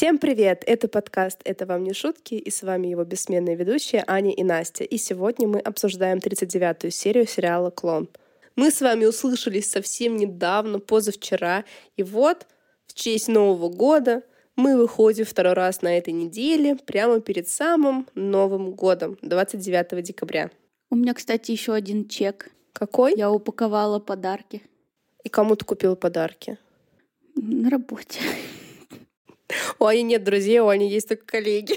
Всем привет! Это подкаст «Это вам не шутки» и с вами его бессменные ведущие Аня и Настя. И сегодня мы обсуждаем 39-ю серию сериала «Клон». Мы с вами услышались совсем недавно, позавчера, и вот в честь Нового года мы выходим второй раз на этой неделе, прямо перед самым Новым годом, 29 декабря. У меня, кстати, еще один чек. Какой? Я упаковала подарки. И кому ты купила подарки? На работе. У Ани нет друзей, у Ани есть только коллеги.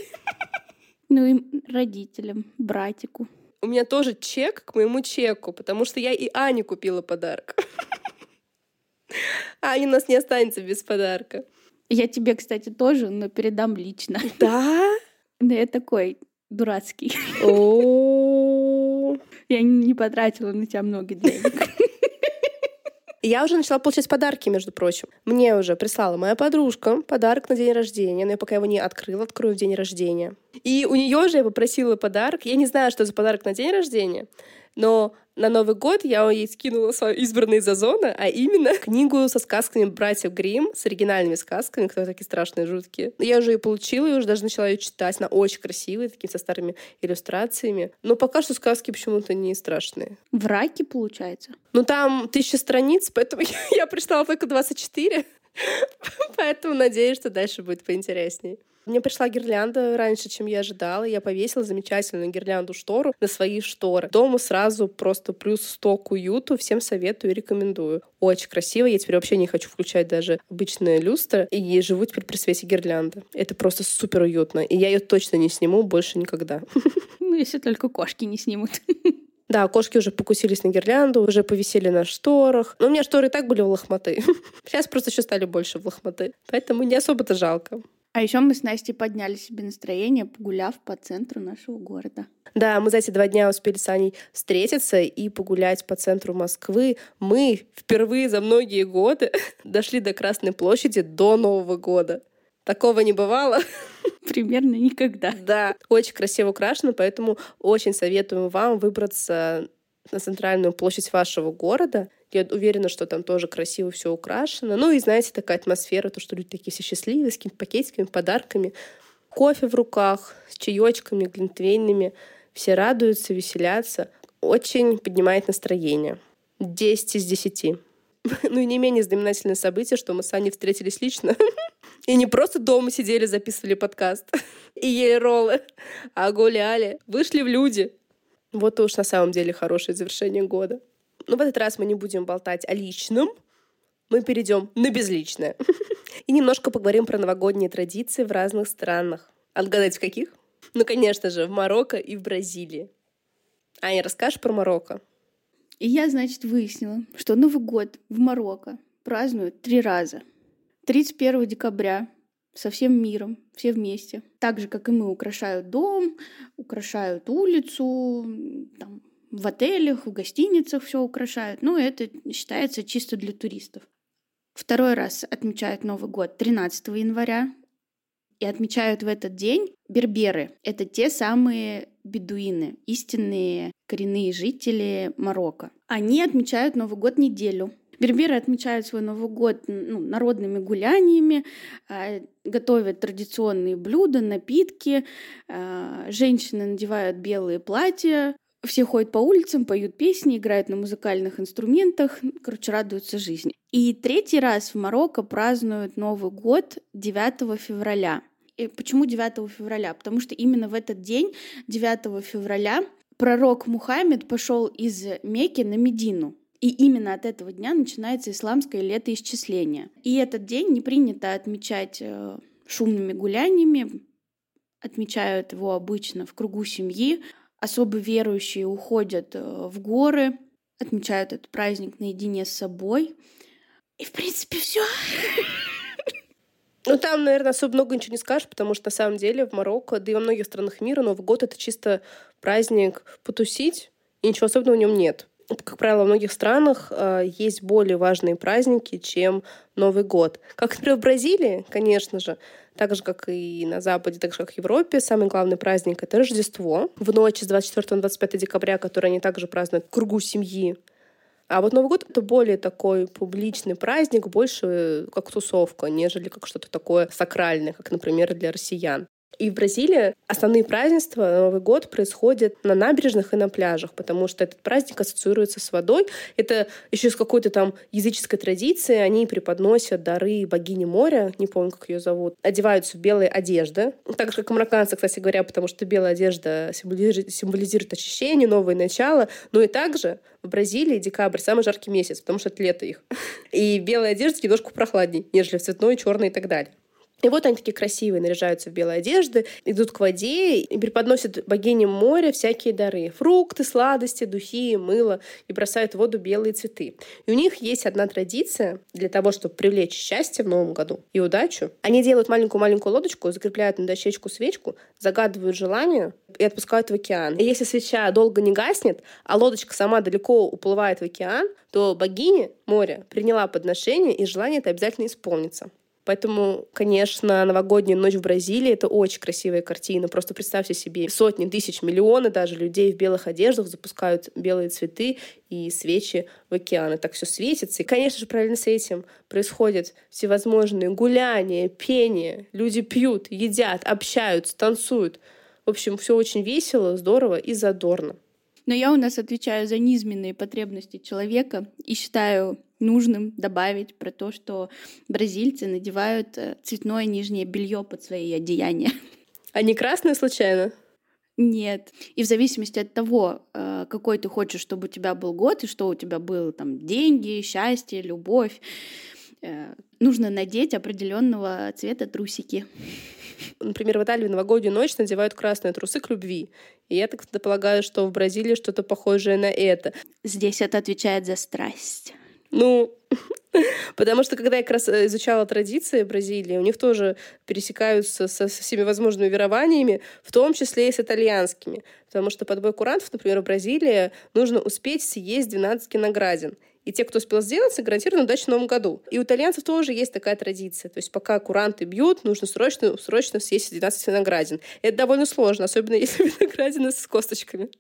Ну и родителям, братику. У меня тоже чек к моему чеку, потому что я и Ане купила подарок. Аня у нас не останется без подарка. Я тебе, кстати, тоже, но передам лично. Да? Да, я такой дурацкий. О, Я не потратила на тебя много денег. Я уже начала получать подарки, между прочим. Мне уже прислала моя подружка подарок на день рождения, но я пока его не открыла, открою в день рождения. И у нее же я попросила подарок. Я не знаю, что за подарок на день рождения, но на Новый год я ей скинула свою избранную из Озона, а именно книгу со сказками братьев Грим с оригинальными сказками, которые такие страшные, жуткие. Я уже ее получила, и уже даже начала ее читать. Она очень красивая, такими со старыми иллюстрациями. Но пока что сказки почему-то не страшные. В раке, получается. Ну, там тысяча страниц, поэтому я, я прочитала только 24. Поэтому надеюсь, что дальше будет поинтереснее. Мне пришла гирлянда раньше, чем я ожидала. Я повесила замечательную гирлянду-штору на свои шторы. Дома сразу просто плюс 100 к уюту. Всем советую и рекомендую. Очень красиво. Я теперь вообще не хочу включать даже обычные люстры. И живу теперь при свете гирлянды. Это просто супер уютно. И я ее точно не сниму больше никогда. Ну, если только кошки не снимут. Да, кошки уже покусились на гирлянду, уже повисели на шторах. Но у меня шторы и так были в лохматы. Сейчас просто еще стали больше в лохматы. Поэтому не особо-то жалко. А еще мы с Настей подняли себе настроение, погуляв по центру нашего города. Да, мы за эти два дня успели с Аней встретиться и погулять по центру Москвы. Мы впервые за многие годы дошли до Красной площади до Нового года. Такого не бывало. Примерно никогда. Да, очень красиво украшено, поэтому очень советуем вам выбраться на центральную площадь вашего города. Я уверена, что там тоже красиво все украшено. Ну и, знаете, такая атмосфера, то, что люди такие все счастливые, с какими-то пакетиками, подарками. Кофе в руках, с чаечками, глинтвейнами. Все радуются, веселятся. Очень поднимает настроение. 10 из 10. Ну и не менее знаменательное событие, что мы с Аней встретились лично. И не просто дома сидели, записывали подкаст и ели роллы, а гуляли, вышли в люди. Вот уж на самом деле хорошее завершение года. Но в этот раз мы не будем болтать о личном, мы перейдем на безличное. И немножко поговорим про новогодние традиции в разных странах. Отгадать в каких? Ну, конечно же, в Марокко и в Бразилии. Аня, расскажешь про Марокко? И я, значит, выяснила, что Новый год в Марокко празднуют три раза. 31 декабря со всем миром, все вместе. Так же, как и мы, украшают дом, украшают улицу, там, в отелях, в гостиницах все украшают. Ну, это считается чисто для туристов. Второй раз отмечают Новый год 13 января. И отмечают в этот день берберы. Это те самые бедуины, истинные коренные жители Марокко. Они отмечают Новый год неделю. Берберы отмечают свой Новый год ну, народными гуляниями, э, готовят традиционные блюда, напитки, э, женщины надевают белые платья, все ходят по улицам, поют песни, играют на музыкальных инструментах, короче, радуются жизни. И третий раз в Марокко празднуют Новый год 9 февраля. И почему 9 февраля? Потому что именно в этот день, 9 февраля, пророк Мухаммед пошел из Мекки на Медину. И именно от этого дня начинается исламское летоисчисление. И этот день не принято отмечать э, шумными гуляниями, отмечают его обычно в кругу семьи. Особо верующие уходят э, в горы, отмечают этот праздник наедине с собой. И, в принципе, все. Ну, там, наверное, особо много ничего не скажешь, потому что на самом деле в Марокко, да и во многих странах мира Новый год — это чисто праздник потусить, и ничего особенного в нем нет. Как правило, во многих странах э, есть более важные праздники, чем Новый год. Как, например, в Бразилии, конечно же, так же, как и на Западе, так же, как и в Европе, самый главный праздник — это Рождество. В ночь с 24 на 25 декабря, который они также празднуют в кругу семьи, А вот Новый год — это более такой публичный праздник, больше как тусовка, нежели как что-то такое сакральное, как, например, для россиян. И в Бразилии основные празднества Новый год происходят на набережных и на пляжах, потому что этот праздник ассоциируется с водой. Это еще с какой-то там языческой традиции. Они преподносят дары богини моря, не помню, как ее зовут, одеваются в белые одежды. Так же, как марокканцы, кстати говоря, потому что белая одежда символизирует, символизирует очищение, новое начало. Но и также в Бразилии декабрь самый жаркий месяц, потому что это лето их. И белая одежда немножко прохладнее, нежели в цветной, черной и так далее. И вот они такие красивые, наряжаются в белые одежды, идут к воде и преподносят богине моря всякие дары. Фрукты, сладости, духи, мыло. И бросают в воду белые цветы. И у них есть одна традиция для того, чтобы привлечь счастье в новом году и удачу. Они делают маленькую-маленькую лодочку, закрепляют на дощечку свечку, загадывают желание и отпускают в океан. И если свеча долго не гаснет, а лодочка сама далеко уплывает в океан, то богиня моря приняла подношение, и желание это обязательно исполнится. Поэтому, конечно, новогодняя ночь в Бразилии — это очень красивая картина. Просто представьте себе, сотни тысяч, миллионы даже людей в белых одеждах запускают белые цветы и свечи в океан. И так все светится. И, конечно же, параллельно с этим происходят всевозможные гуляния, пение. Люди пьют, едят, общаются, танцуют. В общем, все очень весело, здорово и задорно. Но я у нас отвечаю за низменные потребности человека и считаю нужным добавить про то, что бразильцы надевают э, цветное нижнее белье под свои одеяния. А не красное случайно? Нет. И в зависимости от того, э, какой ты хочешь, чтобы у тебя был год, и что у тебя было там деньги, счастье, любовь, э, нужно надеть определенного цвета трусики. Например, в Италии в новогоднюю ночь надевают красные трусы к любви. И я так полагаю, что в Бразилии что-то похожее на это. Здесь это отвечает за страсть. Ну, потому что когда я как раз э, изучала традиции Бразилии, у них тоже пересекаются со, со всеми возможными верованиями, в том числе и с итальянскими. Потому что под бой курантов, например, в Бразилии нужно успеть съесть 12 киноградин. И те, кто успел сделать, гарантированно удачи в новом году. И у итальянцев тоже есть такая традиция. То есть пока куранты бьют, нужно срочно, срочно съесть 12 виноградин. Это довольно сложно, особенно если виноградины с косточками.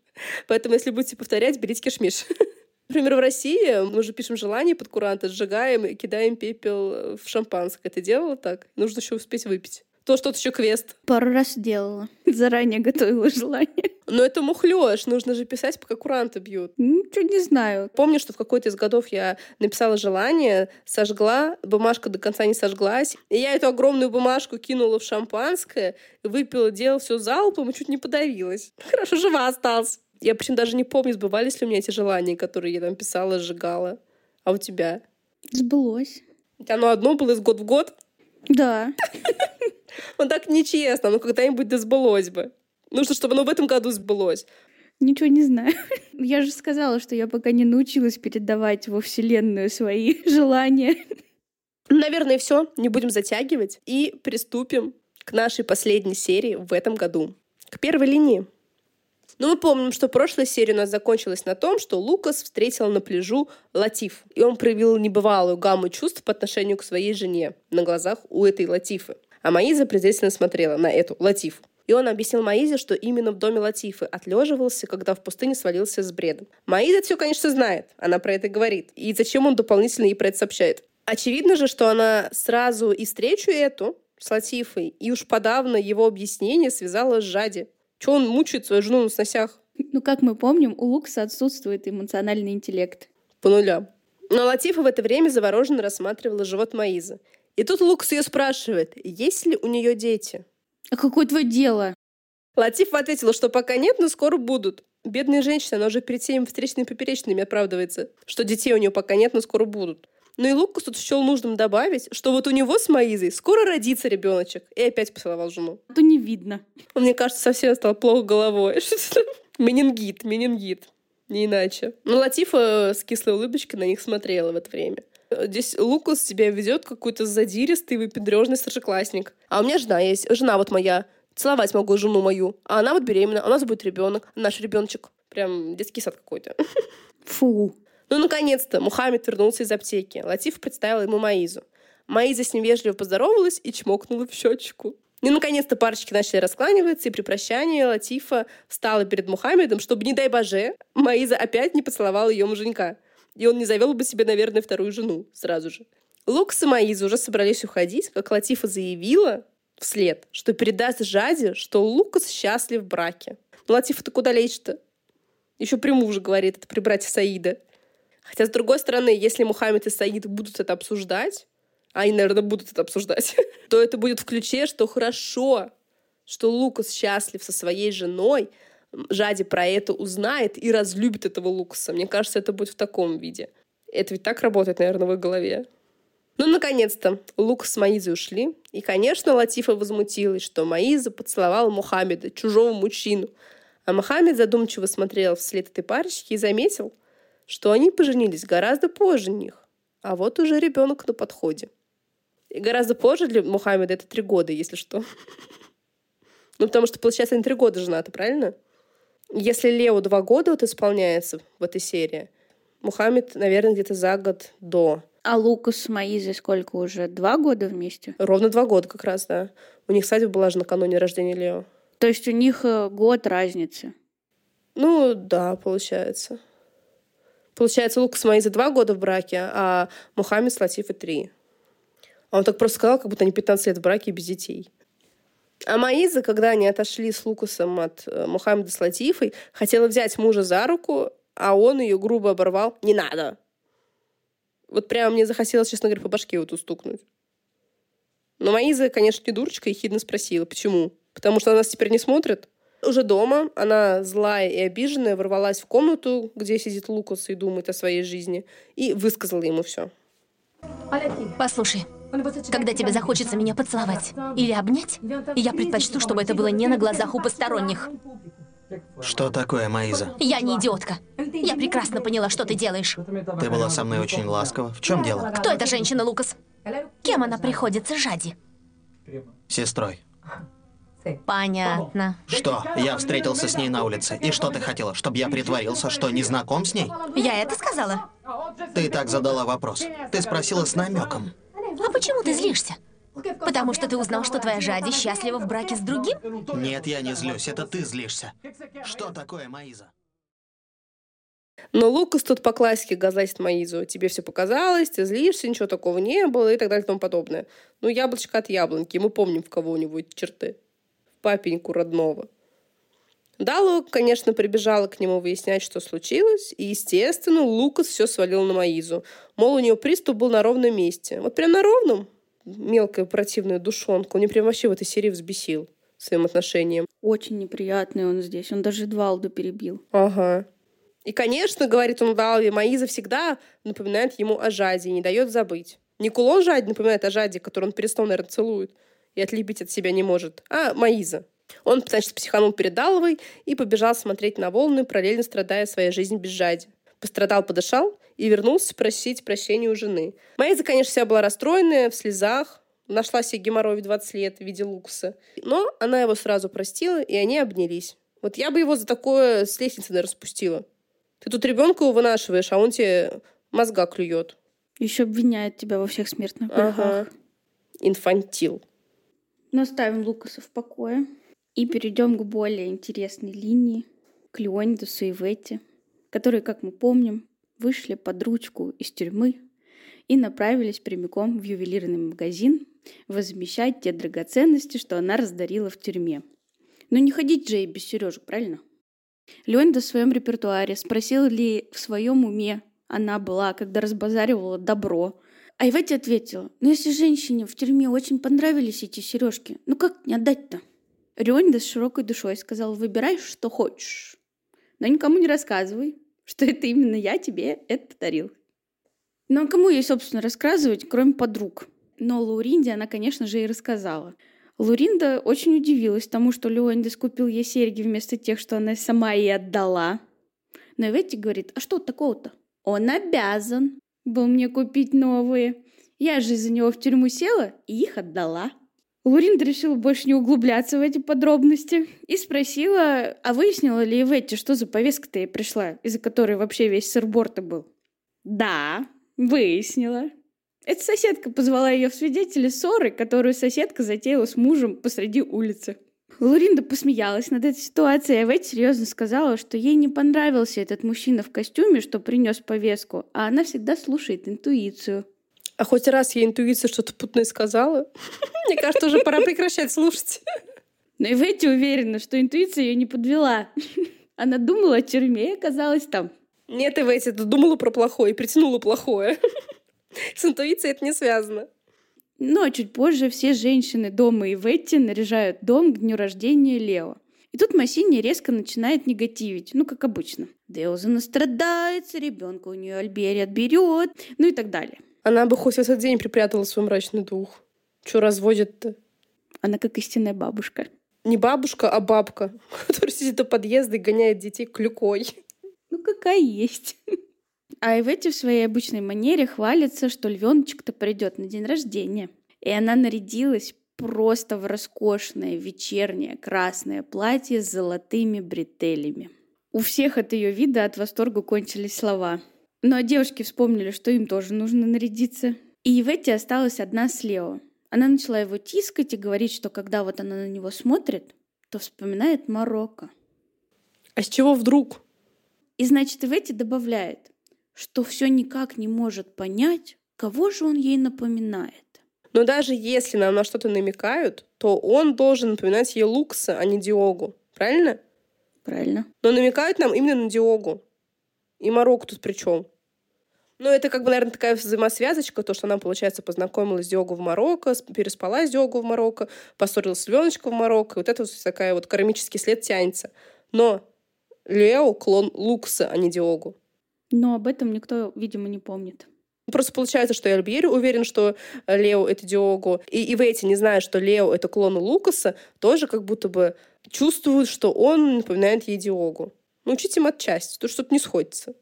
Поэтому, если будете повторять, берите кишмиш. Например, в России мы же пишем желание под куранты, сжигаем и кидаем пепел в шампанское. Ты делала так? Нужно еще успеть выпить. То, что еще квест. Пару раз делала. Заранее готовила желание. Но это мухлёж. Нужно же писать, пока куранты бьют. Ничего не знаю. Помню, что в какой-то из годов я написала желание, сожгла, бумажка до конца не сожглась. И я эту огромную бумажку кинула в шампанское, выпила, делала все залпом и чуть не подавилась. Хорошо, жива осталась. Я причем даже не помню, сбывались ли у меня эти желания, которые я там писала, сжигала. А у тебя? Сбылось. Оно одно было из год в год? Да. Он так нечестно, но когда-нибудь да сбылось бы. Нужно, чтобы оно в этом году сбылось. Ничего не знаю. Я же сказала, что я пока не научилась передавать во Вселенную свои желания. Наверное, все. Не будем затягивать. И приступим к нашей последней серии в этом году. К первой линии. Но мы помним, что прошлая серия у нас закончилась на том, что Лукас встретил на пляжу Латиф, и он проявил небывалую гамму чувств по отношению к своей жене на глазах у этой Латифы. А Маиза презрительно смотрела на эту Латифу. И он объяснил Маизе, что именно в доме Латифы отлеживался, когда в пустыне свалился с бредом. Маиза все, конечно, знает. Она про это говорит. И зачем он дополнительно ей про это сообщает? Очевидно же, что она сразу и встречу эту с Латифой, и уж подавно его объяснение связала с Жади. Че он мучает свою жену на сносях? Ну, как мы помним, у Лукса отсутствует эмоциональный интеллект. По нулям. Но Латифа в это время завороженно рассматривала живот Маизы. И тут Лукс ее спрашивает, есть ли у нее дети. А какое твое дело? Латифа ответила, что пока нет, но скоро будут. Бедная женщина, она уже перед всеми встречными поперечными оправдывается, что детей у нее пока нет, но скоро будут. Ну и Лукас тут счел нужным добавить, что вот у него с Маизой скоро родится ребеночек. И опять поцеловал жену. А то не видно. Мне кажется, совсем стал плохо головой. Менингит, менингит. Не иначе. Ну, Латифа с кислой улыбочкой на них смотрела в это время. Здесь Лукас тебя ведет какой-то задиристый, выпендрежный старшеклассник. А у меня жена есть. Жена вот моя. Целовать могу жену мою. А она вот беременна. У нас будет ребенок. Наш ребеночек. Прям детский сад какой-то. Фу. Ну, наконец-то, Мухаммед вернулся из аптеки. Латиф представил ему Маизу. Маиза с ним вежливо поздоровалась и чмокнула в щечку. И, наконец-то, парочки начали раскланиваться, и при прощании Латифа встала перед Мухаммедом, чтобы, не дай боже, Маиза опять не поцеловала ее муженька. и он не завел бы себе, наверное, вторую жену сразу же. Лукас и Маиза уже собрались уходить, как Латифа заявила вслед, что передаст Жаде, что Лукас счастлив в браке. Ну, Латифа-то куда лечь-то? Еще при муже говорит, это при брате Саида. Хотя, с другой стороны, если Мухаммед и Саид будут это обсуждать, а они, наверное, будут это обсуждать, то это будет в ключе, что хорошо, что Лукас счастлив со своей женой, Жади про это узнает и разлюбит этого Лукаса. Мне кажется, это будет в таком виде. Это ведь так работает, наверное, в их голове. Ну, наконец-то, Лукас с Маизой ушли. И, конечно, Латифа возмутилась, что Маиза поцеловала Мухаммеда, чужого мужчину. А Мухаммед задумчиво смотрел вслед этой парочки и заметил, что они поженились гораздо позже них. А вот уже ребенок на подходе. И гораздо позже для Мухаммеда это три года, если что. Ну, потому что, получается, они три года женаты, правильно? Если Лео два года вот исполняется в этой серии, Мухаммед, наверное, где-то за год до. А Лукас с Маизой сколько уже? Два года вместе? Ровно два года как раз, да. У них свадьба была же накануне рождения Лео. То есть у них э, год разницы? Ну, да, получается. Получается, Лукас с Маизой два года в браке, а Мухаммед с Латифой три. А он так просто сказал, как будто они 15 лет в браке и без детей. А Маиза, когда они отошли с Лукасом от э, Мухаммеда с Латифой, хотела взять мужа за руку, а он ее грубо оборвал. «Не надо!» Вот прямо мне захотелось, честно говоря, по башке вот устукнуть. Но Маиза, конечно, не дурочка, и хидно спросила, почему. Потому что она нас теперь не смотрит. Уже дома она, злая и обиженная, ворвалась в комнату, где сидит Лукас и думает о своей жизни, и высказала ему все. Послушай, когда тебе захочется меня поцеловать или обнять, я предпочту, чтобы это было не на глазах у посторонних. Что такое, Маиза? Я не идиотка. Я прекрасно поняла, что ты делаешь. Ты была со мной очень ласкова. В чем дело? Кто эта женщина, Лукас? Кем она приходится Жади? Сестрой. Понятно. Что? Я встретился с ней на улице. И что ты хотела? Чтобы я притворился, что не знаком с ней? Я это сказала? Ты так задала вопрос. Ты спросила с намеком. А почему ты злишься? Потому что ты узнал, что твоя Жади счастлива в браке с другим? Нет, я не злюсь, это ты злишься. Что такое, Маиза? Но Лукас тут по классике газлайтит Маизу. Тебе все показалось, ты злишься, ничего такого не было и так далее и тому подобное. Ну, яблочко от яблоньки. Мы помним, в кого у него эти черты. Папеньку родного. Далу, конечно, прибежала к нему выяснять, что случилось, и, естественно, Лукас все свалил на Маизу. Мол, у нее приступ был на ровном месте. Вот прям на ровном, мелкая противная душонка. Он мне прям вообще в этой серии взбесил своим отношением. Очень неприятный он здесь. Он даже Двалду перебил. Ага. И, конечно, говорит он Далве, Маиза всегда напоминает ему о Жаде не дает забыть. Не кулон Жаде напоминает о Жаде, который он перестал, наверное, целует и отлепить от себя не может, а Маиза. Он, значит, психанул перед Даловой и побежал смотреть на волны, параллельно страдая своей жизнью без Жади. Пострадал, подышал и вернулся просить прощения у жены. Маиза, конечно, вся была расстроенная, в слезах, нашла себе геморрой в 20 лет в виде лукса. Но она его сразу простила, и они обнялись. Вот я бы его за такое с лестницы, наверное, распустила. Ты тут ребенка вынашиваешь, а он тебе мозга клюет. Еще обвиняет тебя во всех смертных грехах. Ага. Инфантил. Но оставим Лукаса в покое. И перейдем к более интересной линии, к Леонидасу и Ветте, которые, как мы помним, вышли под ручку из тюрьмы и направились прямиком в ювелирный магазин возмещать те драгоценности, что она раздарила в тюрьме. Но не ходить же и без сережек, правильно? Леонида в своем репертуаре спросил ли в своем уме она была, когда разбазаривала добро. А Ивете ответила, ну если женщине в тюрьме очень понравились эти сережки, ну как не отдать-то? Рионда с широкой душой сказал, выбирай, что хочешь. Но никому не рассказывай, что это именно я тебе это подарил. Ну а кому ей, собственно, рассказывать, кроме подруг? Но Лауринде она, конечно же, и рассказала. Луринда очень удивилась тому, что Леониdas купил ей серьги вместо тех, что она сама ей отдала. Но Иветти говорит, а что такого-то? Он обязан был мне купить новые. Я же из-за него в тюрьму села и их отдала. Луринда решила больше не углубляться в эти подробности и спросила, а выяснила ли Иветти, что за повестка-то ей пришла, из-за которой вообще весь сырборта был. Да, выяснила. Эта соседка позвала ее в свидетели ссоры, которую соседка затеяла с мужем посреди улицы. Луринда посмеялась над этой ситуацией, а Вэйт серьезно сказала, что ей не понравился этот мужчина в костюме, что принес повестку, а она всегда слушает интуицию. А хоть раз ей интуиция что-то путное сказала? Мне кажется, уже пора прекращать слушать. Но и Ветти уверена, что интуиция ее не подвела. Она думала о тюрьме и оказалась там. Нет, Иветти, ты думала про плохое и притянула плохое. С интуицией это не связано. Ну а чуть позже все женщины дома и Ветти наряжают дом к дню рождения Лео. И тут Массини резко начинает негативить, ну, как обычно. Деуза настрадается, ребенка у нее Альбери отберет, ну и так далее. Она бы хоть этот день припрятала свой мрачный дух. Че разводит-то? Она как истинная бабушка. Не бабушка, а бабка, которая сидит у подъезда и гоняет детей клюкой. Ну, какая есть. А Иветти в своей обычной манере хвалится, что львеночек-то придет на день рождения. И она нарядилась просто в роскошное вечернее красное платье с золотыми бретелями. У всех от ее вида от восторга кончились слова. Но девушки вспомнили, что им тоже нужно нарядиться. И Иветти осталась одна с Лео. Она начала его тискать и говорить, что когда вот она на него смотрит, то вспоминает Марокко. А с чего вдруг? И значит, Иветти добавляет, что все никак не может понять, кого же он ей напоминает. Но даже если нам на что-то намекают, то он должен напоминать ей Лукса, а не Диогу. Правильно? Правильно. Но намекают нам именно на Диогу. И Марокко тут при чем? Ну, это как бы, наверное, такая взаимосвязочка, то, что она, получается, познакомилась с Диогу в Марокко, переспала с Диогу в Марокко, поссорилась с Леночкой в Марокко. И вот это вот такая вот кармический след тянется. Но Лео — клон Лукса, а не Диогу. Но об этом никто, видимо, не помнит. Просто получается, что и Альбери уверен, что Лео — это Диогу. И, и Ветти, не зная, что Лео — это клон Лукаса, тоже как будто бы чувствует, что он напоминает ей Диогу. Научите им отчасти, то что-то не сходится.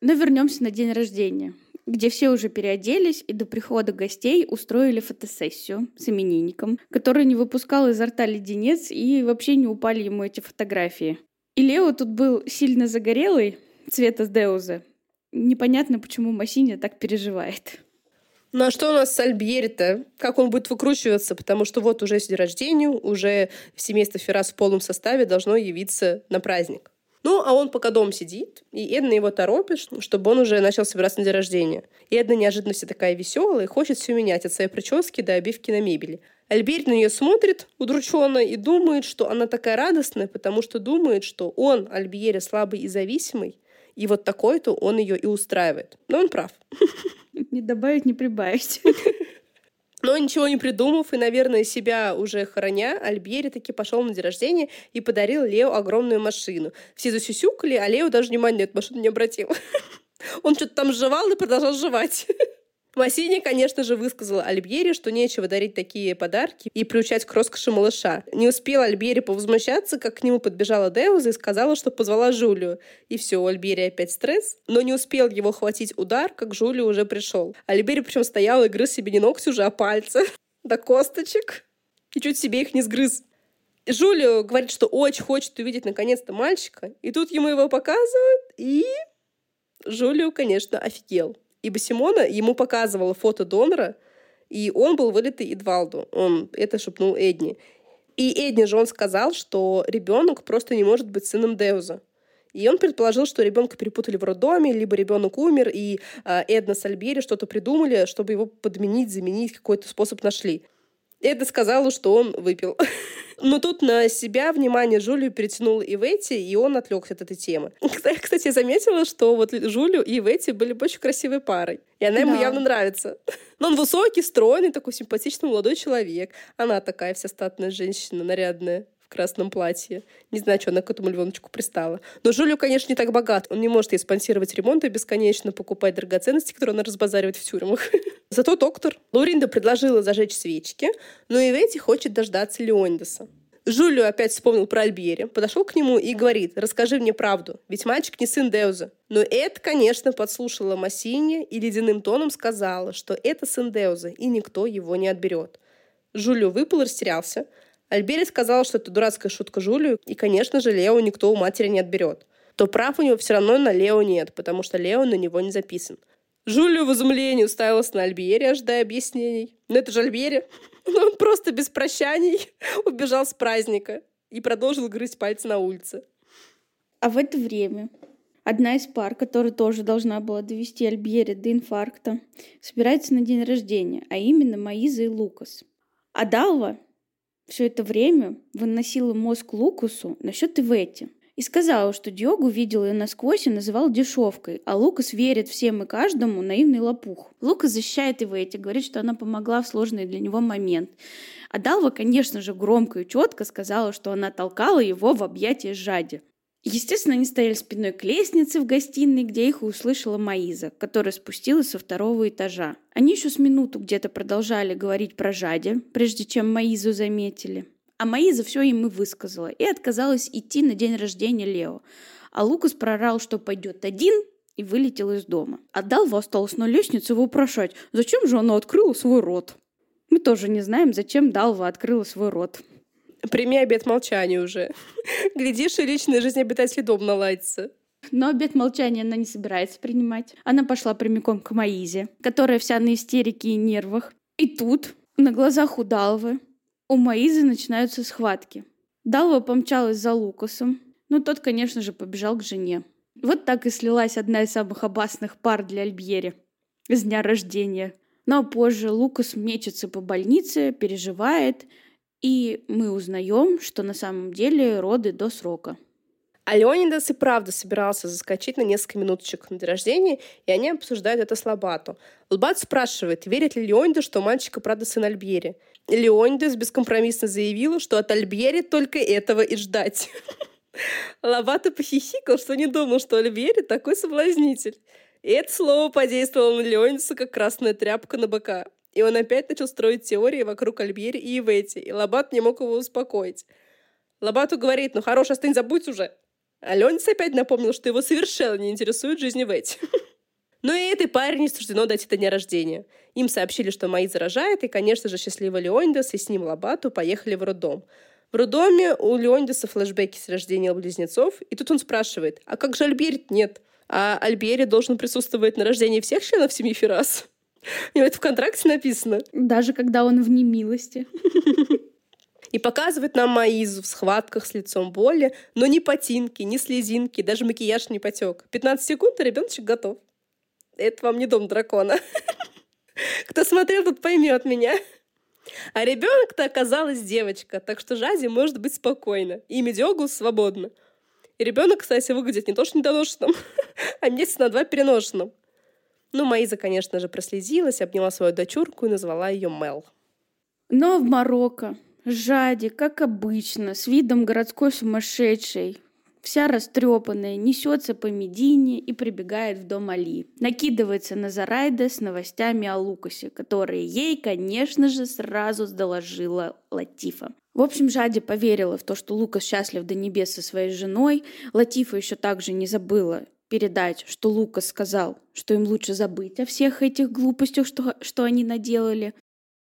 Но вернемся на день рождения, где все уже переоделись и до прихода гостей устроили фотосессию с именинником, который не выпускал изо рта леденец и вообще не упали ему эти фотографии. И Лео тут был сильно загорелый, цвета с Деуза, непонятно, почему Массиня так переживает. Ну а что у нас с Альбьери-то? Как он будет выкручиваться? Потому что вот уже с день рождения, уже семейство Феррас в полном составе должно явиться на праздник. Ну, а он пока дома сидит, и Эдна его торопит, чтобы он уже начал собираться на день рождения. И Эдна неожиданно вся такая веселая и хочет все менять от своей прически до обивки на мебели. Альберт на нее смотрит удрученно и думает, что она такая радостная, потому что думает, что он, Альбьери, слабый и зависимый, и вот такой-то он ее и устраивает. Но он прав. Не добавить, не прибавить. Но ничего не придумав и, наверное, себя уже хороня, Альбьери таки пошел на день рождения и подарил Лео огромную машину. Все засюсюкали, а Лео даже внимания на эту машину не обратил. Он что-то там жевал и продолжал жевать. Массини, конечно же, высказала Альбьере, что нечего дарить такие подарки и приучать к роскоши малыша. Не успел Альбьери повозмущаться, как к нему подбежала Деуза и сказала, что позвала Жулию. И все, у Альбьери опять стресс. Но не успел его хватить удар, как Жулию уже пришел. Альбьери причем стоял и грыз себе не ногти уже, а пальцы. До косточек. И чуть себе их не сгрыз. Жулио говорит, что очень хочет увидеть наконец-то мальчика. И тут ему его показывают, и Жулио, конечно, офигел. Ибо Симона ему показывала фото донора, и он был вылитый Эдвалду. Он это шепнул Эдни. И Эдни же он сказал, что ребенок просто не может быть сыном Деуза. И он предположил, что ребенка перепутали в роддоме, либо ребенок умер, и э, Эдна с Альбери что-то придумали, чтобы его подменить, заменить, какой-то способ нашли. Эдна сказала, что он выпил. Но тут на себя внимание Жулию перетянул и Ветти, и он отвлекся от этой темы. Кстати, я заметила, что вот Жулию и Ветти были бы очень красивой парой. И она ему да. явно нравится. Но он высокий, стройный, такой симпатичный молодой человек. Она такая вся статная женщина, нарядная красном платье. Не знаю, что она к этому львеночку пристала. Но Жулю, конечно, не так богат. Он не может ей спонсировать ремонт и бесконечно покупать драгоценности, которые она разбазаривает в тюрьмах. Зато доктор Лоринда предложила зажечь свечки, но и Ветти хочет дождаться Леондеса. Жулю опять вспомнил про Альбери, подошел к нему и говорит, расскажи мне правду, ведь мальчик не сын Деуза. Но это, конечно, подслушала Массини и ледяным тоном сказала, что это сын Деуза, и никто его не отберет. Жулю выпал, растерялся, Альбери сказал, что это дурацкая шутка Жулию, и, конечно же, Лео никто у матери не отберет. То прав у него все равно на Лео нет, потому что Лео на него не записан. Жулию в изумлении уставилась на Альбери, ожидая объяснений. Но это же Альбери. Он просто без прощаний убежал с праздника. и продолжил грызть пальцы на улице. А в это время одна из пар, которая тоже должна была довести Альбьери до инфаркта, собирается на день рождения, а именно Маиза и Лукас. А Далва все это время выносила мозг Лукасу насчет Ивети и сказала, что Диогу видел ее насквозь и называл дешевкой, а Лукас верит всем и каждому наивный лопух. Лукас защищает Ивети, говорит, что она помогла в сложный для него момент. А Далва, конечно же, громко и четко сказала, что она толкала его в объятия Жади. Естественно, они стояли спиной к лестнице в гостиной, где их услышала Маиза, которая спустилась со второго этажа. Они еще с минуту где-то продолжали говорить про Жаде, прежде чем Маизу заметили. А Маиза все им и высказала, и отказалась идти на день рождения Лео. А Лукас прорал, что пойдет один, и вылетел из дома. Далва осталась на лестнице вопрошать, зачем же она открыла свой рот. Мы тоже не знаем, зачем Далва открыла свой рот. Прими обед молчания уже. Глядишь, и личная жизнь обитателей дома наладится. Но обед молчания она не собирается принимать. Она пошла прямиком к Маизе, которая вся на истерике и нервах. И тут, на глазах у Далвы, у Маизы начинаются схватки. Далва помчалась за Лукасом, но тот, конечно же, побежал к жене. Вот так и слилась одна из самых опасных пар для Альбьери с дня рождения. Но позже Лукас мечется по больнице, переживает, и мы узнаем, что на самом деле роды до срока. А Леонидас и правда собирался заскочить на несколько минуточек на день рождения, и они обсуждают это с Лобату. Лобат спрашивает, верит ли Леонидас, что у мальчика правда сын Альбьери. Леонидас бескомпромиссно заявила, что от Альбьери только этого и ждать. Лобата похихикал, что не думал, что Альбьери такой соблазнитель. И это слово подействовало на Леонидаса, как красная тряпка на бока. И он опять начал строить теории вокруг Альбьери и Ивети, и Лобат не мог его успокоить. Лобату говорит, ну хорош, остынь, забудь уже. А Леонидс опять напомнил, что его совершенно не интересует жизнь Ивети. Но и этой паре не суждено дать это дня рождения. Им сообщили, что Маи заражает, и, конечно же, счастливый Леонидас и с ним Лобату поехали в роддом. В роддоме у Леонидаса флешбеки с рождения близнецов, и тут он спрашивает, а как же Альберт нет? А Альбери должен присутствовать на рождении всех членов семьи Феррас? У него это в контракте написано. Даже когда он в немилости. И показывает нам Маизу в схватках с лицом боли, но ни потинки, ни слезинки, даже макияж не потек. 15 секунд, и ребеночек готов. Это вам не дом дракона. Кто смотрел, тот поймет меня. А ребенок-то оказалась девочка, так что Жази может быть спокойно. И Медиогл свободно. И ребенок, кстати, выглядит не то что недоношенным, а месяц на два переношенным. Ну, Маиза, конечно же, прослезилась, обняла свою дочурку и назвала ее Мел. Но в Марокко Жади, как обычно, с видом городской сумасшедшей, вся растрепанная, несется по Медине и прибегает в дом Али. Накидывается на Зарайда с новостями о Лукасе, которые ей, конечно же, сразу доложила Латифа. В общем, Жади поверила в то, что Лукас счастлив до небес со своей женой. Латифа еще также не забыла передать, что Лукас сказал, что им лучше забыть о всех этих глупостях, что, что они наделали.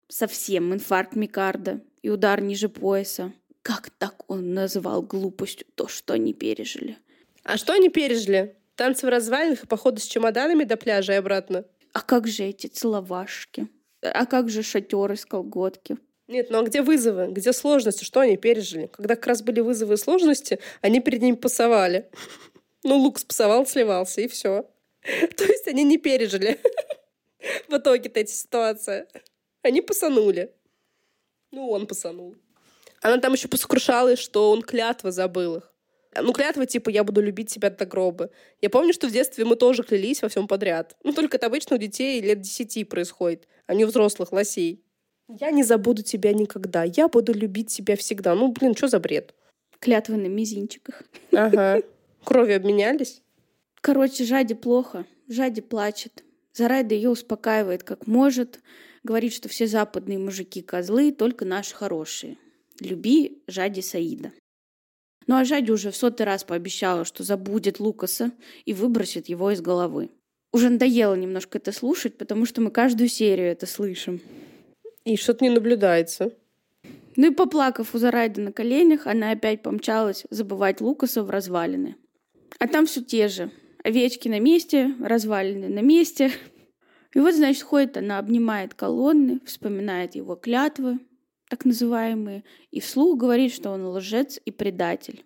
Совсем инфаркт Микарда и удар ниже пояса. Как так он называл глупостью то, что они пережили? А что они пережили? Танцы в развалинах и походы с чемоданами до пляжа и обратно? А как же эти целовашки? А как же шатеры с колготки? Нет, ну а где вызовы? Где сложности? Что они пережили? Когда как раз были вызовы и сложности, они перед ними пасовали. Ну, лук спасовал, сливался, и все. То есть они не пережили в итоге-то эти ситуации. Они посанули. Ну, он посанул. Она там еще посокрушалась, что он клятва забыл их. Ну, клятва типа «я буду любить тебя до гроба». Я помню, что в детстве мы тоже клялись во всем подряд. Ну, только это обычно у детей лет десяти происходит, а не у взрослых лосей. Я не забуду тебя никогда. Я буду любить тебя всегда. Ну, блин, что за бред? Клятвы на мизинчиках. Ага. Крови обменялись? Короче, Жади плохо. Жади плачет. Зарайда ее успокаивает как может. Говорит, что все западные мужики козлы, только наши хорошие. Люби Жади Саида. Ну а Жади уже в сотый раз пообещала, что забудет Лукаса и выбросит его из головы. Уже надоело немножко это слушать, потому что мы каждую серию это слышим. И что-то не наблюдается. Ну и поплакав у Зарайда на коленях, она опять помчалась забывать Лукаса в развалины. А там все те же. Овечки на месте, развалины на месте. И вот, значит, ходит она, обнимает колонны, вспоминает его клятвы, так называемые, и вслух говорит, что он лжец и предатель.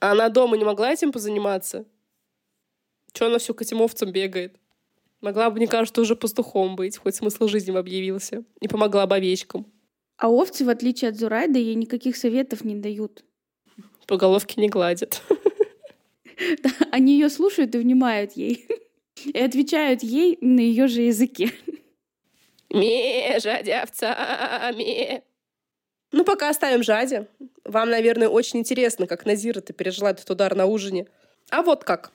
А она дома не могла этим позаниматься? Чего она все к этим овцам бегает? Могла бы, мне кажется, уже пастухом быть, хоть смысл жизни бы объявился. И помогла бы овечкам. А овцы, в отличие от Зурайда, ей никаких советов не дают. По головке не гладят. Они ее слушают и внимают ей. И отвечают ей на ее же языке. Ме, жадя овца. Ну, пока оставим Жаде. Вам, наверное, очень интересно, как Назира ты пережила этот удар на ужине. А вот как.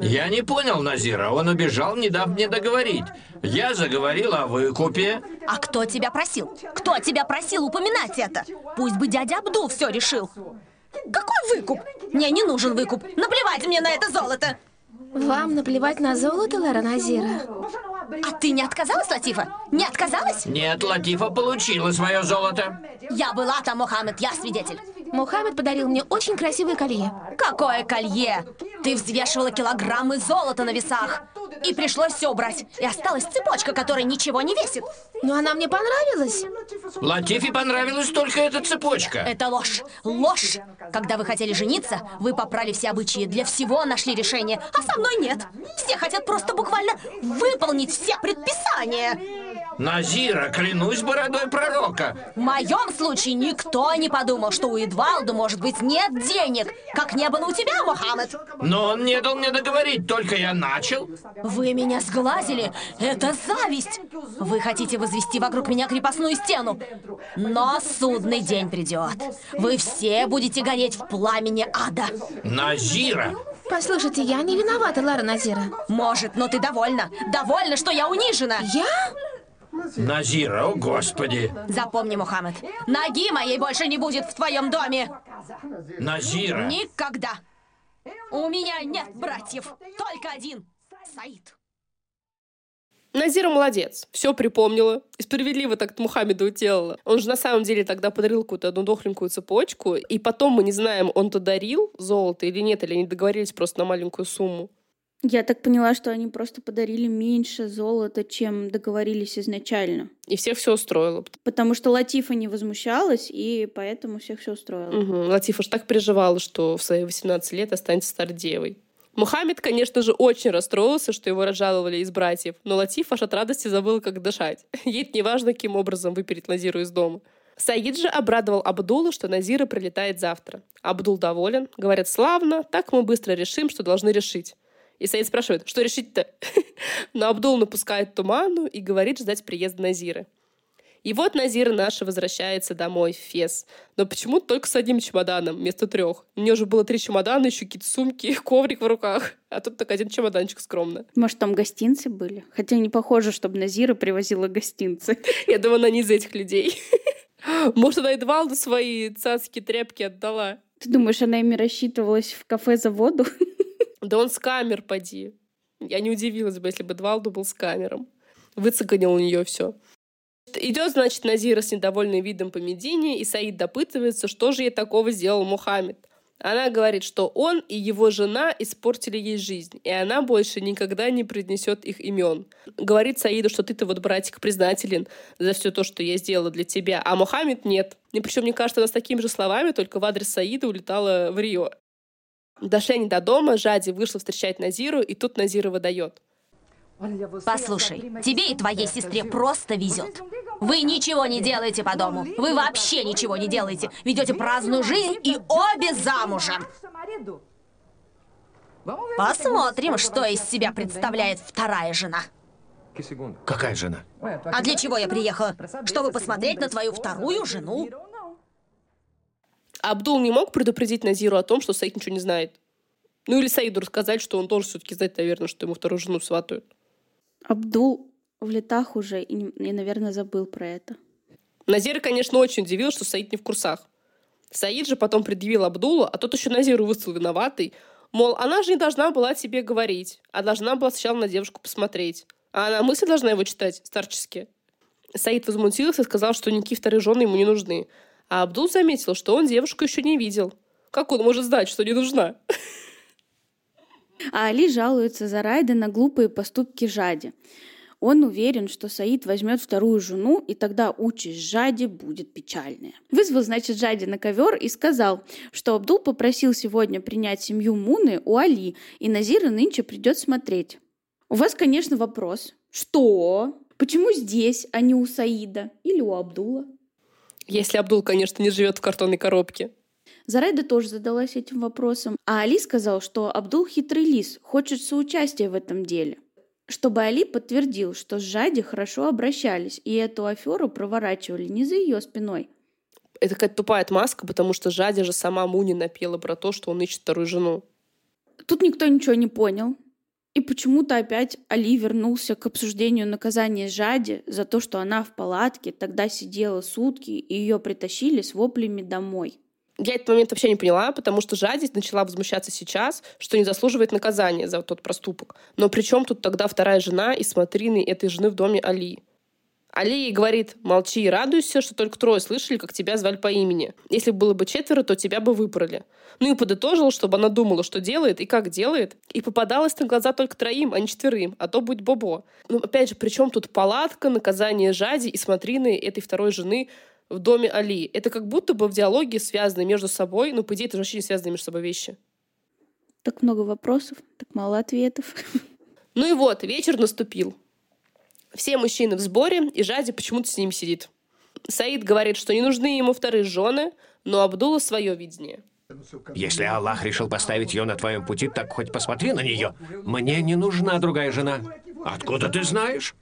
Я не понял Назира. Он убежал, не дав мне договорить. Я заговорил о выкупе. А кто тебя просил? Кто тебя просил упоминать это? Пусть бы дядя Абдул все решил. Какой выкуп? Мне не нужен выкуп. Наплевать мне на это золото. Вам наплевать на золото, Лара Назира? А ты не отказалась, Латифа? Не отказалась? Нет, Латифа получила свое золото. Я была там, Мухаммед, я свидетель. Мухаммед подарил мне очень красивое колье. Какое колье? Ты взвешивала килограммы золота на весах. И пришлось все убрать. И осталась цепочка, которая ничего не весит. Но она мне понравилась. Латифе понравилась только эта цепочка. Это ложь. Ложь. Когда вы хотели жениться, вы попрали все обычаи, для всего нашли решение, а со мной нет. Все хотят просто буквально выполнить все предписания. Назира, клянусь бородой пророка. В моем случае никто не подумал, что у Эдвалда, может быть, нет денег, как не было у тебя, Мухаммед. Но он не дал мне договорить, только я начал. Вы меня сглазили. Это зависть. Вы хотите возвести вокруг меня крепостную стену. Но судный день придет. Вы все будете гореть в пламени ада. Назира! Послушайте, я не виновата, Лара Назира. Может, но ты довольна. Довольна, что я унижена. Я? Назира, о господи! Запомни, Мухаммед, ноги моей больше не будет в твоем доме. Назира! Никогда. У меня нет братьев, только один. Саид. Назира молодец, все припомнила. И справедливо так Мухаммеду делала. Он же на самом деле тогда подарил какую-то одну дохленькую цепочку, и потом мы не знаем, он-то дарил золото или нет, или они договорились просто на маленькую сумму. Я так поняла, что они просто подарили меньше золота, чем договорились изначально. И всех все устроило. Потому что Латифа не возмущалась, и поэтому всех все устроило. Угу. Латифа же так переживала, что в свои 18 лет останется стардевой. Мухаммед, конечно же, очень расстроился, что его разжаловали из братьев, но Латиф аж от радости забыл, как дышать. Ей не важно, каким образом выпереть Назиру из дома. Саид же обрадовал Абдула, что Назира прилетает завтра. Абдул доволен. Говорят, славно, так мы быстро решим, что должны решить. И Саид спрашивает, что решить-то? Но Абдул напускает туману и говорит ждать приезда Назиры. И вот Назира наша возвращается домой в Фес. Но почему только с одним чемоданом вместо трех? У нее же было три чемодана, еще какие-то сумки, коврик в руках. А тут только один чемоданчик скромно. Может, там гостинцы были? Хотя не похоже, чтобы Назира привозила гостинцы. Я думаю, она не из этих людей. Может, она Эдвалду свои цацкие тряпки отдала. Ты думаешь, она ими рассчитывалась в кафе за воду? Да он с камер, поди. Я не удивилась бы, если бы Эдвалду был с камером. Выцеганил у нее все. Идет, значит, Назира с недовольным видом по Медине, и Саид допытывается, что же ей такого сделал Мухаммед. Она говорит, что он и его жена испортили ей жизнь, и она больше никогда не произнесет их имен. Говорит Саиду, что ты-то вот, братик, признателен за все то, что я сделала для тебя, а Мухаммед нет. И причем, мне кажется, она с такими же словами, только в адрес Саида улетала в Рио. Дошли они до дома, Жади вышла встречать Назиру, и тут Назира выдает. Послушай, тебе и твоей сестре просто везет. Вы ничего не делаете по дому. Вы вообще ничего не делаете. Ведете праздную жизнь и обе замужем. Посмотрим, что из себя представляет вторая жена. Какая жена? А для чего я приехала? Чтобы посмотреть на твою вторую жену. Абдул не мог предупредить Назиру о том, что Саид ничего не знает. Ну или Саиду рассказать, что он должен все-таки знать, наверное, что ему вторую жену сватают. Абдул в летах уже и, и, наверное, забыл про это. Назир, конечно, очень удивил, что Саид не в курсах. Саид же потом предъявил Абдулу, а тот еще Назиру выставил виноватый. Мол, она же не должна была тебе говорить, а должна была сначала на девушку посмотреть. А она мысли должна его читать старчески. Саид возмутился и сказал, что никакие вторые жены ему не нужны. А Абдул заметил, что он девушку еще не видел. Как он может знать, что не нужна? А Али жалуется за Райда на глупые поступки Жади. Он уверен, что Саид возьмет вторую жену, и тогда участь Жади будет печальная. Вызвал, значит, Жади на ковер и сказал, что Абдул попросил сегодня принять семью Муны у Али, и Назира нынче придет смотреть. У вас, конечно, вопрос. Что? Почему здесь, а не у Саида или у Абдула? Если Абдул, конечно, не живет в картонной коробке. Зарайда тоже задалась этим вопросом, а Али сказал, что Абдул хитрый лис, хочет соучастия в этом деле чтобы Али подтвердил, что с Жади хорошо обращались, и эту аферу проворачивали не за ее спиной. Это какая-то тупая отмазка, потому что Жади же сама Муни напела про то, что он ищет вторую жену. Тут никто ничего не понял. И почему-то опять Али вернулся к обсуждению наказания Жади за то, что она в палатке тогда сидела сутки, и ее притащили с воплями домой. Я этот момент вообще не поняла, потому что жадность начала возмущаться сейчас, что не заслуживает наказания за тот проступок. Но при чем тут тогда вторая жена и смотрины этой жены в доме Али? Али говорит, молчи и радуйся, что только трое слышали, как тебя звали по имени. Если бы было бы четверо, то тебя бы выпороли. Ну и подытожил, чтобы она думала, что делает и как делает. И попадалась на глаза только троим, а не четверым, а то будет бобо. Ну, опять же, при чем тут палатка, наказание Жади и смотрины этой второй жены в доме Али. Это как будто бы в диалоге связаны между собой, но по идее это же вообще не связаны между собой вещи. Так много вопросов, так мало ответов. Ну и вот, вечер наступил. Все мужчины в сборе, и Жади почему-то с ним сидит. Саид говорит, что не нужны ему вторые жены, но Абдулла свое видение. Если Аллах решил поставить ее на твоем пути, так хоть посмотри на нее. Мне не нужна другая жена. Откуда ты знаешь?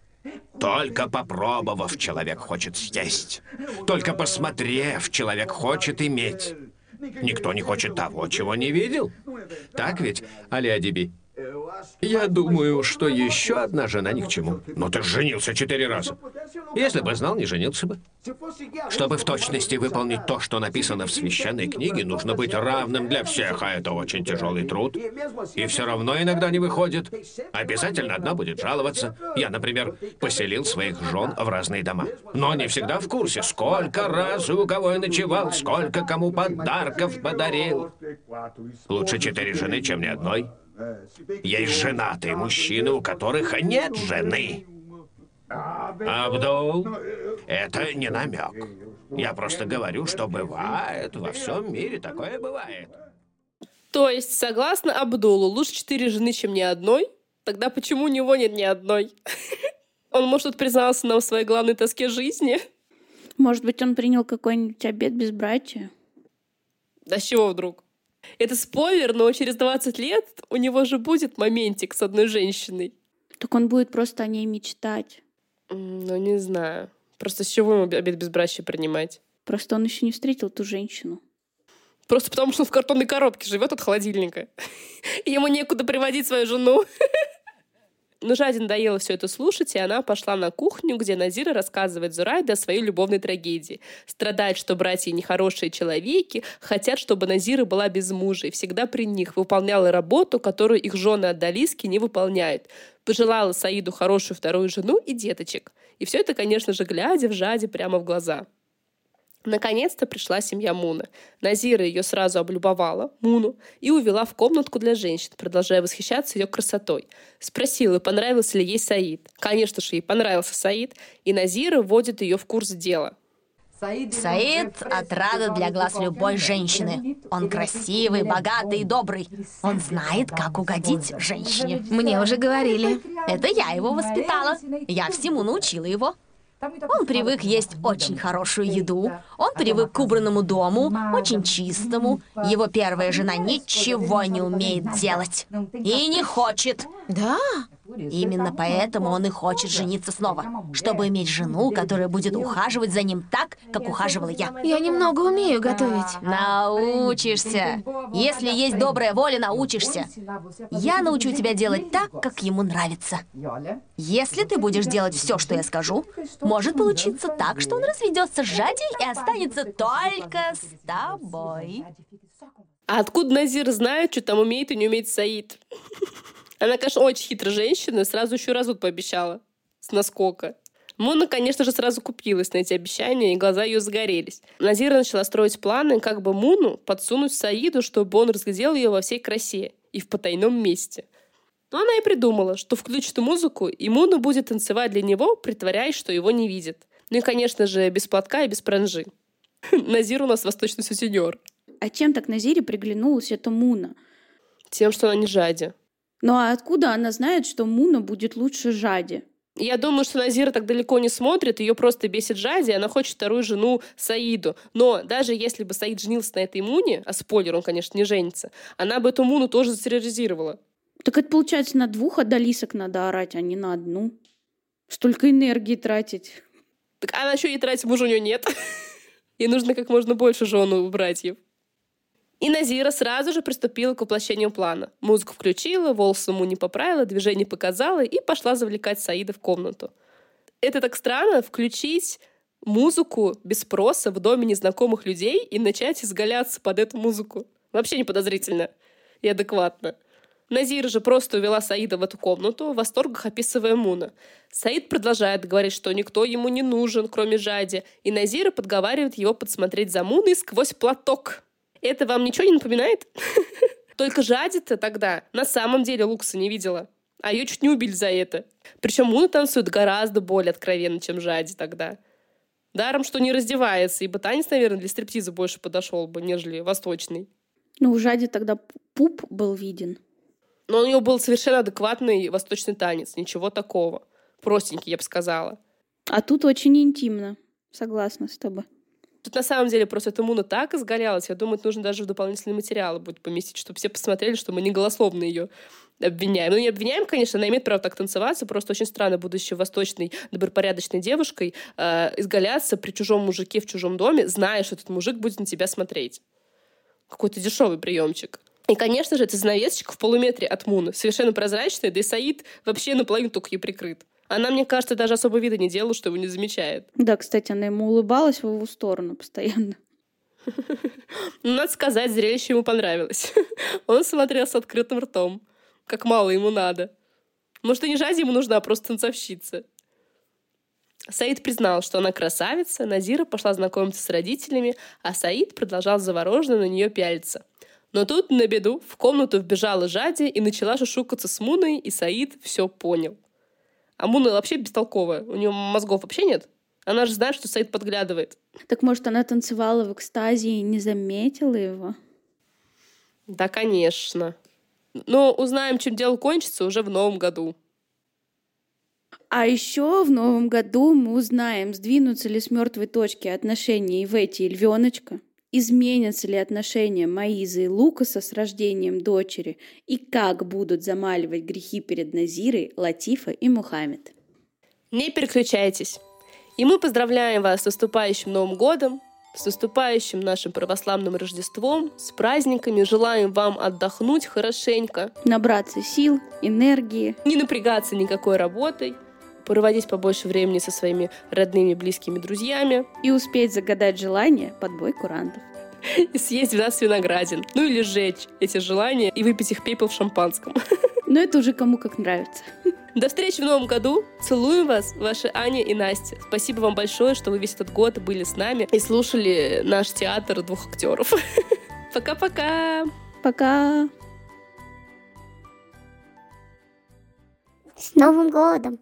Только попробовав, человек хочет съесть. Только посмотрев, человек хочет иметь. Никто не хочет того, чего не видел. Так ведь, Али Адиби? Я думаю, что еще одна жена ни к чему. Но ты женился четыре раза. Если бы знал, не женился бы. Чтобы в точности выполнить то, что написано в священной книге, нужно быть равным для всех, а это очень тяжелый труд. И все равно иногда не выходит. Обязательно одна будет жаловаться. Я, например, поселил своих жен в разные дома. Но не всегда в курсе, сколько раз у кого я ночевал, сколько кому подарков подарил. Лучше четыре жены, чем ни одной. Есть женатые мужчины, у которых нет жены. Абдул, это не намек. Я просто говорю, что бывает, во всем мире такое бывает. То есть, согласно Абдулу, лучше четыре жены, чем ни одной? Тогда почему у него нет ни одной? Он, может, признался нам в своей главной тоске жизни? Может быть, он принял какой-нибудь обед безбрачия? Да с чего вдруг? Это спойлер, но через 20 лет у него же будет моментик с одной женщиной. Так он будет просто о ней мечтать. Ну, не знаю. Просто с чего ему обед безбрачия принимать? Просто он еще не встретил ту женщину. Просто потому, что он в картонной коробке живет от холодильника. Ему некуда приводить свою жену. Но Жаде надоело все это слушать, и она пошла на кухню, где Назира рассказывает Зурайде о своей любовной трагедии. Страдает, что братья нехорошие человеки, хотят, чтобы Назира была без мужа и всегда при них, выполняла работу, которую их жены отдалиски не выполняют. Пожелала Саиду хорошую вторую жену и деточек. И все это, конечно же, глядя в Жаде прямо в глаза. Наконец-то пришла семья Муна. Назира ее сразу облюбовала, Муну, и увела в комнатку для женщин, продолжая восхищаться ее красотой. Спросила, понравился ли ей Саид. Конечно же, ей понравился Саид, и Назира вводит ее в курс дела. Саид — отрада для глаз любой женщины. Он красивый, богатый и добрый. Он знает, как угодить женщине. Мне уже говорили. Это я его воспитала. Я всему научила его. Он привык есть очень хорошую еду, он привык к убранному дому, очень чистому. Его первая жена ничего не умеет делать и не хочет. Да? Именно поэтому он и хочет жениться снова, чтобы иметь жену, которая будет ухаживать за ним так, как ухаживала я. Я немного умею готовить. Научишься. Если есть добрая воля, научишься. Я научу тебя делать так, как ему нравится. Если ты будешь делать все, что я скажу, может получиться так, что он разведется с Жадей и останется только с тобой. А откуда Назир знает, что там умеет и не умеет Саид? Она, конечно, очень хитрая женщина, сразу еще развод пообещала. С наскока. Муна, конечно же, сразу купилась на эти обещания, и глаза ее загорелись. Назира начала строить планы, как бы Муну подсунуть Саиду, чтобы он разглядел ее во всей красе и в потайном месте. Но она и придумала, что включит музыку, и Муна будет танцевать для него, притворяясь, что его не видит. Ну и, конечно же, без платка и без пранжи. Назир у нас восточный сутенер. А чем так Назире приглянулась эта Муна? Тем, что она не жади. Ну а откуда она знает, что Муна будет лучше Жади? Я думаю, что Назира так далеко не смотрит, ее просто бесит Жади, она хочет вторую жену Саиду. Но даже если бы Саид женился на этой Муне, а спойлер, он, конечно, не женится, она бы эту Муну тоже затерроризировала. Так это получается на двух адалисок надо орать, а не на одну. Столько энергии тратить. Так она еще и тратить мужа у нее нет. И нужно как можно больше жену у братьев. И Назира сразу же приступила к воплощению плана. Музыку включила, волосы ему не поправила, движение показала и пошла завлекать Саида в комнату. Это так странно, включить музыку без спроса в доме незнакомых людей и начать изгаляться под эту музыку. Вообще не подозрительно и адекватно. Назира же просто увела Саида в эту комнату, в восторгах описывая Муна. Саид продолжает говорить, что никто ему не нужен, кроме Жади, и Назира подговаривает его подсмотреть за Муной сквозь платок. Это вам ничего не напоминает? Только Жади-то тогда на самом деле Лукса не видела. А ее чуть не убили за это. Причем Муна танцует гораздо более откровенно, чем Жади тогда. Даром, что не раздевается, ибо танец, наверное, для стриптиза больше подошел бы, нежели восточный. Ну, у Жади тогда пуп был виден. Но у нее был совершенно адекватный восточный танец. Ничего такого. Простенький, я бы сказала. А тут очень интимно. Согласна с тобой. Тут на самом деле просто эта Муна так изгалялась. Я думаю, это нужно даже в дополнительные материалы будет поместить, чтобы все посмотрели, что мы не голословно ее обвиняем. Ну, не обвиняем, конечно, она имеет право так танцеваться, просто очень странно, будучи восточной, добропорядочной девушкой, э, изгаляться при чужом мужике в чужом доме, зная, что этот мужик будет на тебя смотреть. Какой-то дешевый приемчик. И, конечно же, это занавесочка в полуметре от Муны, совершенно прозрачная, да и Саид вообще наполовину только ей прикрыт. Она, мне кажется, даже особо вида не делала, что его не замечает. Да, кстати, она ему улыбалась в его сторону постоянно. Ну, надо сказать, зрелище ему понравилось. Он смотрел с открытым ртом. Как мало ему надо. Может, и не жади ему нужна, а просто танцовщица. Саид признал, что она красавица, Назира пошла знакомиться с родителями, а Саид продолжал завороженно на нее пялиться. Но тут, на беду, в комнату вбежала Жади и начала шушукаться с Муной, и Саид все понял. А Муна вообще бестолковая. У нее мозгов вообще нет. Она же знает, что Саид подглядывает. Так может, она танцевала в экстазе и не заметила его? Да, конечно. Но узнаем, чем дело кончится уже в новом году. А еще в новом году мы узнаем, сдвинутся ли с мертвой точки отношения Ивети и Львеночка, изменятся ли отношения Маизы и Лукаса с рождением дочери и как будут замаливать грехи перед Назирой Латифа и Мухаммед. Не переключайтесь. И мы поздравляем вас с наступающим Новым годом, с наступающим нашим православным Рождеством, с праздниками. Желаем вам отдохнуть хорошенько. Набраться сил, энергии. Не напрягаться никакой работой. Проводить побольше времени со своими родными, близкими друзьями. И успеть загадать желание под бой курантов. И съесть 12 виноградин. Ну или сжечь эти желания и выпить их пепел в шампанском. Но это уже кому как нравится. До встречи в новом году. Целуем вас, ваши Аня и Настя. Спасибо вам большое, что вы весь этот год были с нами и слушали наш театр двух актеров. Пока-пока. Пока. С Новым годом!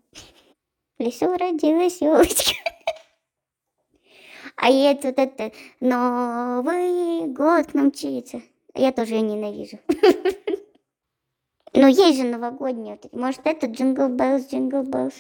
В лесу родилась елочка. А я тут это Новый год нам мчится. Я тоже ее ненавижу. Но есть же новогодние. Может, это Джингл Беллс, Джингл Беллс.